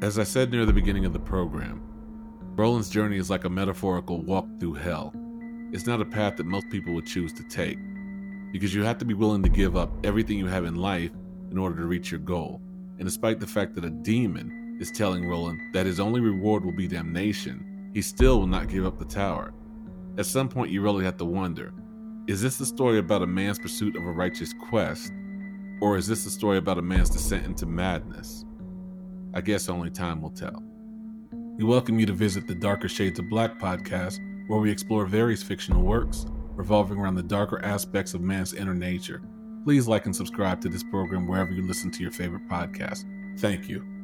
As I said near the beginning of the program, Roland's journey is like a metaphorical walk through hell. It's not a path that most people would choose to take, because you have to be willing to give up everything you have in life in order to reach your goal. And despite the fact that a demon is telling Roland that his only reward will be damnation, he still will not give up the tower. At some point, you really have to wonder is this the story about a man's pursuit of a righteous quest, or is this the story about a man's descent into madness? I guess only time will tell. We welcome you to visit the Darker Shades of Black podcast, where we explore various fictional works revolving around the darker aspects of man's inner nature. Please like and subscribe to this program wherever you listen to your favorite podcast. Thank you.